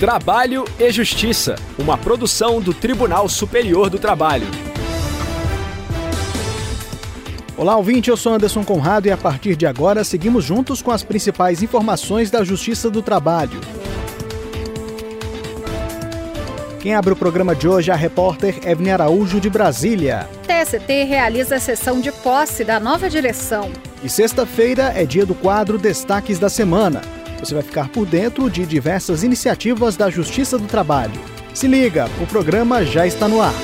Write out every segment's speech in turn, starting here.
Trabalho e Justiça, uma produção do Tribunal Superior do Trabalho. Olá, ouvinte, eu sou Anderson Conrado e a partir de agora seguimos juntos com as principais informações da Justiça do Trabalho. Quem abre o programa de hoje é a repórter Evne Araújo, de Brasília. TST realiza a sessão de posse da nova direção. E sexta-feira é dia do quadro Destaques da Semana. Você vai ficar por dentro de diversas iniciativas da Justiça do Trabalho. Se liga, o programa já está no ar.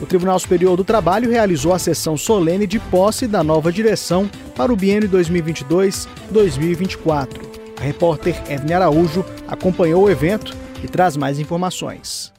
O Tribunal Superior do Trabalho realizou a sessão solene de posse da nova direção para o biênio 2022-2024. A repórter Evne Araújo acompanhou o evento e traz mais informações.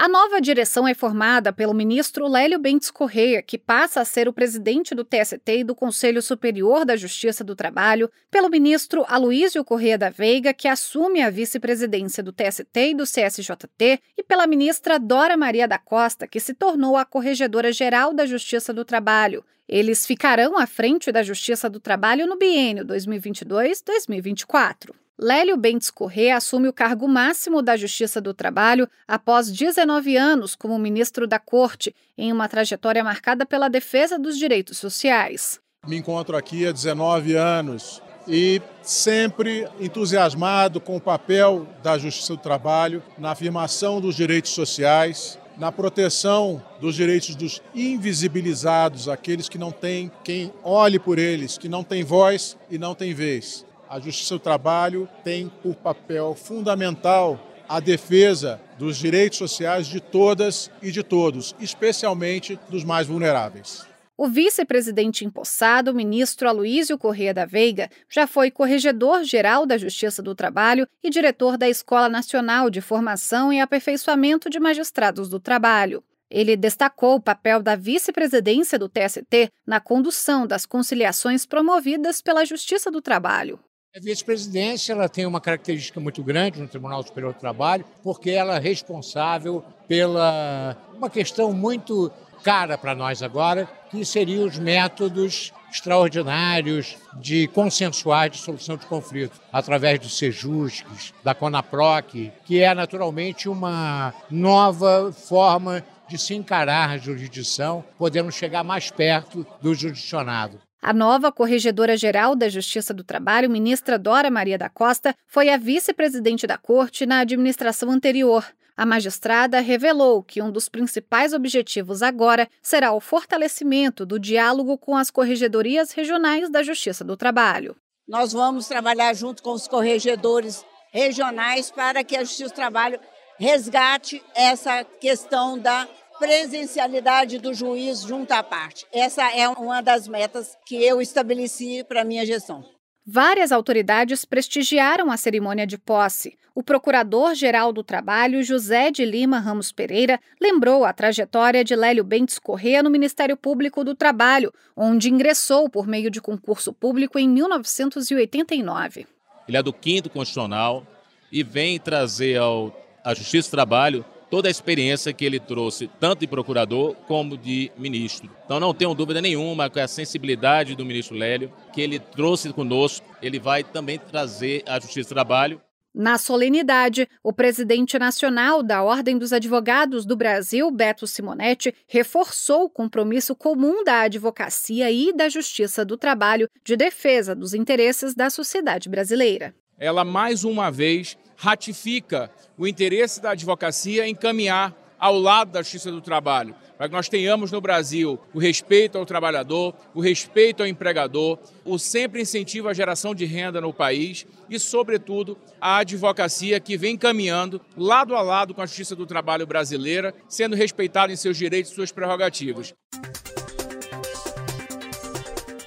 A nova direção é formada pelo ministro Lélio Bentes Correia, que passa a ser o presidente do TST e do Conselho Superior da Justiça do Trabalho, pelo ministro Aloísio Correia da Veiga, que assume a vice-presidência do TST e do CSJT, e pela ministra Dora Maria da Costa, que se tornou a corregedora-geral da Justiça do Trabalho. Eles ficarão à frente da Justiça do Trabalho no biênio 2022-2024. Lélio Bentes Corrêa assume o cargo máximo da Justiça do Trabalho após 19 anos como ministro da Corte, em uma trajetória marcada pela defesa dos direitos sociais. Me encontro aqui há 19 anos e sempre entusiasmado com o papel da Justiça do Trabalho na afirmação dos direitos sociais, na proteção dos direitos dos invisibilizados, aqueles que não têm quem olhe por eles, que não têm voz e não têm vez. A Justiça do Trabalho tem por papel fundamental a defesa dos direitos sociais de todas e de todos, especialmente dos mais vulneráveis. O vice-presidente empossado, ministro Aloísio Corrêa da Veiga, já foi corregedor-geral da Justiça do Trabalho e diretor da Escola Nacional de Formação e Aperfeiçoamento de Magistrados do Trabalho. Ele destacou o papel da vice-presidência do TST na condução das conciliações promovidas pela Justiça do Trabalho. A vice-presidência ela tem uma característica muito grande no Tribunal Superior do Trabalho, porque ela é responsável pela uma questão muito cara para nós agora, que seriam os métodos extraordinários de consensuar de solução de conflito, através do SEJUSCs, da CONAPROC, que é naturalmente uma nova forma de se encarar a jurisdição, podendo chegar mais perto do judicionado. A nova corregedora-geral da Justiça do Trabalho, ministra Dora Maria da Costa, foi a vice-presidente da Corte na administração anterior. A magistrada revelou que um dos principais objetivos agora será o fortalecimento do diálogo com as corregedorias regionais da Justiça do Trabalho. Nós vamos trabalhar junto com os corregedores regionais para que a Justiça do Trabalho resgate essa questão da presencialidade do juiz junto à parte. Essa é uma das metas que eu estabeleci para a minha gestão. Várias autoridades prestigiaram a cerimônia de posse. O Procurador-Geral do Trabalho, José de Lima Ramos Pereira, lembrou a trajetória de Lélio Bentes Corrêa no Ministério Público do Trabalho, onde ingressou por meio de concurso público em 1989. Ele é do quinto constitucional e vem trazer ao, à Justiça do Trabalho toda a experiência que ele trouxe, tanto de procurador como de ministro. Então não tenho dúvida nenhuma com a sensibilidade do ministro Lélio, que ele trouxe conosco, ele vai também trazer à Justiça do Trabalho. Na solenidade, o presidente nacional da Ordem dos Advogados do Brasil, Beto Simonetti, reforçou o compromisso comum da advocacia e da Justiça do Trabalho de defesa dos interesses da sociedade brasileira. Ela mais uma vez ratifica o interesse da advocacia em caminhar ao lado da justiça do trabalho, para que nós tenhamos no Brasil o respeito ao trabalhador, o respeito ao empregador, o sempre incentivo à geração de renda no país e, sobretudo, a advocacia que vem caminhando lado a lado com a justiça do trabalho brasileira, sendo respeitada em seus direitos e suas prerrogativas.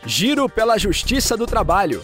Giro pela Justiça do Trabalho.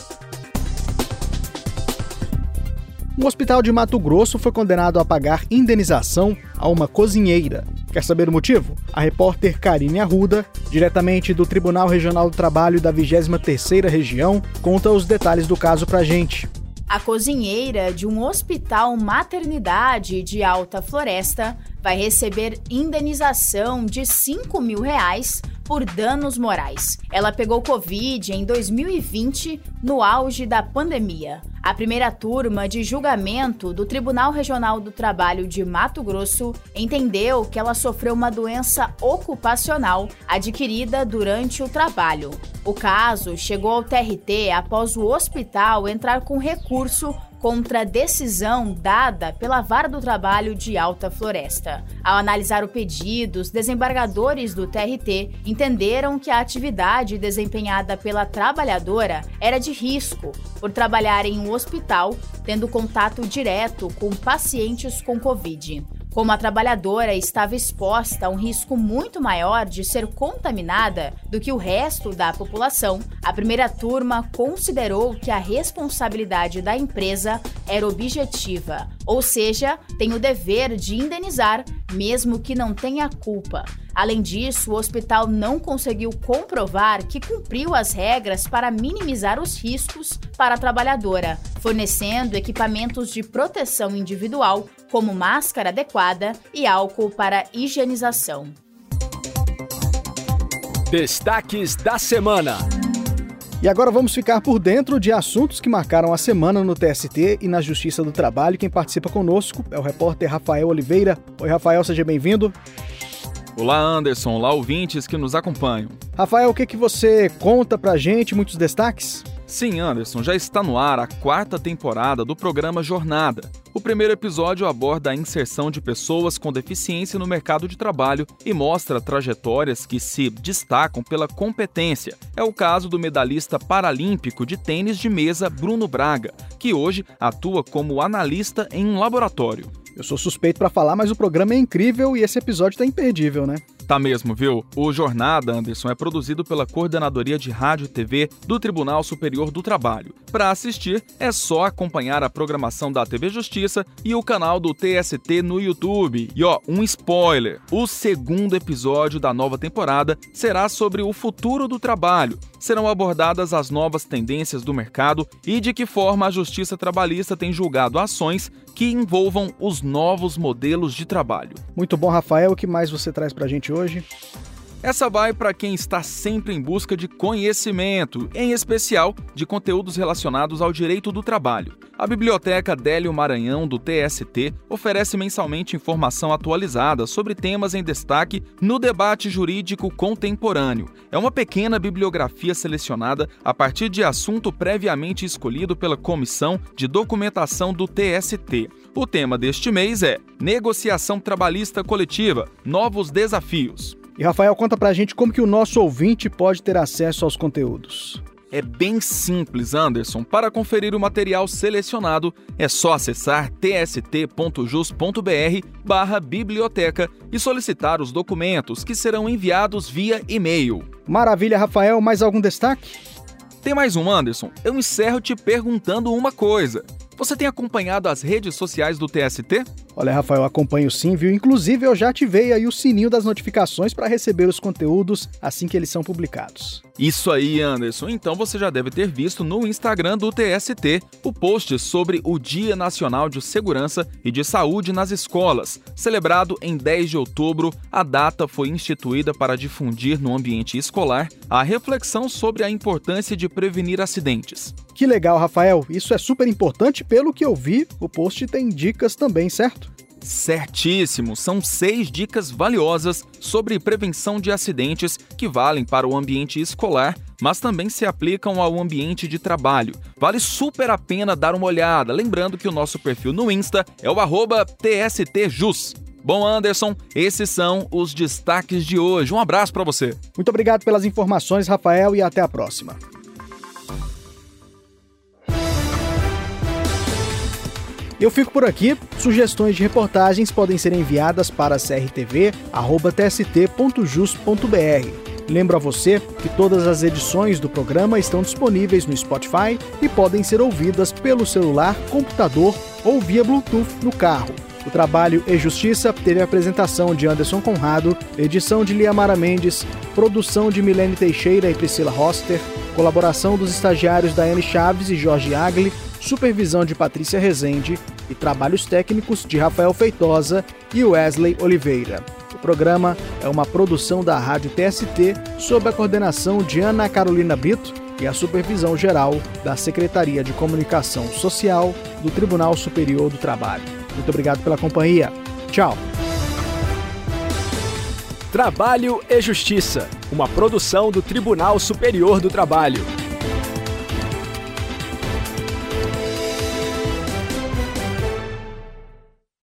Um hospital de Mato Grosso foi condenado a pagar indenização a uma cozinheira. Quer saber o motivo? A repórter Karine Arruda, diretamente do Tribunal Regional do Trabalho da 23ª Região, conta os detalhes do caso pra gente. A cozinheira de um hospital maternidade de Alta Floresta vai receber indenização de 5 mil reais por danos morais. Ela pegou Covid em 2020, no auge da pandemia. A primeira turma de julgamento do Tribunal Regional do Trabalho de Mato Grosso entendeu que ela sofreu uma doença ocupacional adquirida durante o trabalho. O caso chegou ao TRT após o hospital entrar com recurso contra a decisão dada pela Vara do Trabalho de Alta Floresta. Ao analisar o pedido, os desembargadores do TRT entenderam que a atividade desempenhada pela trabalhadora era de risco por trabalhar em um hospital, tendo contato direto com pacientes com Covid. Como a trabalhadora estava exposta a um risco muito maior de ser contaminada do que o resto da população, a primeira turma considerou que a responsabilidade da empresa era objetiva, ou seja, tem o dever de indenizar, mesmo que não tenha culpa. Além disso, o hospital não conseguiu comprovar que cumpriu as regras para minimizar os riscos para a trabalhadora, fornecendo equipamentos de proteção individual, como máscara adequada e álcool para higienização. Destaques da semana. E agora vamos ficar por dentro de assuntos que marcaram a semana no TST e na Justiça do Trabalho. Quem participa conosco é o repórter Rafael Oliveira. Oi, Rafael, seja bem-vindo. Olá, Anderson. Olá, ouvintes que nos acompanham. Rafael, o que, que você conta pra gente? Muitos destaques? Sim, Anderson, já está no ar a quarta temporada do programa Jornada. O primeiro episódio aborda a inserção de pessoas com deficiência no mercado de trabalho e mostra trajetórias que se destacam pela competência. É o caso do medalhista paralímpico de tênis de mesa Bruno Braga, que hoje atua como analista em um laboratório. Eu sou suspeito para falar, mas o programa é incrível e esse episódio tá imperdível, né? Tá mesmo, viu? O Jornada, Anderson, é produzido pela Coordenadoria de Rádio e TV do Tribunal Superior do Trabalho. Para assistir, é só acompanhar a programação da TV Justiça e o canal do TST no YouTube. E ó, um spoiler: o segundo episódio da nova temporada será sobre o futuro do trabalho. Serão abordadas as novas tendências do mercado e de que forma a Justiça Trabalhista tem julgado ações que envolvam os novos modelos de trabalho. Muito bom, Rafael. O que mais você traz pra gente hoje? Essa vai para quem está sempre em busca de conhecimento, em especial de conteúdos relacionados ao direito do trabalho. A Biblioteca Délio Maranhão do TST oferece mensalmente informação atualizada sobre temas em destaque no debate jurídico contemporâneo. É uma pequena bibliografia selecionada a partir de assunto previamente escolhido pela Comissão de Documentação do TST. O tema deste mês é Negociação Trabalhista Coletiva Novos Desafios. E Rafael, conta pra gente como que o nosso ouvinte pode ter acesso aos conteúdos. É bem simples, Anderson. Para conferir o material selecionado, é só acessar tst.jus.br biblioteca e solicitar os documentos que serão enviados via e-mail. Maravilha, Rafael. Mais algum destaque? Tem mais um, Anderson. Eu encerro te perguntando uma coisa. Você tem acompanhado as redes sociais do TST? Olha, Rafael, acompanho sim, viu? Inclusive, eu já ativei aí o sininho das notificações para receber os conteúdos assim que eles são publicados. Isso aí, Anderson. Então você já deve ter visto no Instagram do TST o post sobre o Dia Nacional de Segurança e de Saúde nas Escolas. Celebrado em 10 de outubro, a data foi instituída para difundir no ambiente escolar a reflexão sobre a importância de prevenir acidentes. Que legal, Rafael. Isso é super importante. Pelo que eu vi, o post tem dicas também, certo? Certíssimo! São seis dicas valiosas sobre prevenção de acidentes que valem para o ambiente escolar, mas também se aplicam ao ambiente de trabalho. Vale super a pena dar uma olhada, lembrando que o nosso perfil no Insta é o TSTJus. Bom, Anderson, esses são os destaques de hoje. Um abraço para você. Muito obrigado pelas informações, Rafael, e até a próxima. Eu fico por aqui. Sugestões de reportagens podem ser enviadas para crtv.tst.jus.br. Lembro a você que todas as edições do programa estão disponíveis no Spotify e podem ser ouvidas pelo celular, computador ou via Bluetooth no carro. O trabalho e Justiça teve a apresentação de Anderson Conrado, edição de Liamara Mendes, produção de Milene Teixeira e Priscila Roster, colaboração dos estagiários Daiane Chaves e Jorge Agli, supervisão de Patrícia Rezende e trabalhos técnicos de Rafael Feitosa e Wesley Oliveira. O programa é uma produção da Rádio TST sob a coordenação de Ana Carolina Brito e a supervisão geral da Secretaria de Comunicação Social do Tribunal Superior do Trabalho. Muito obrigado pela companhia. Tchau. Trabalho e Justiça, uma produção do Tribunal Superior do Trabalho.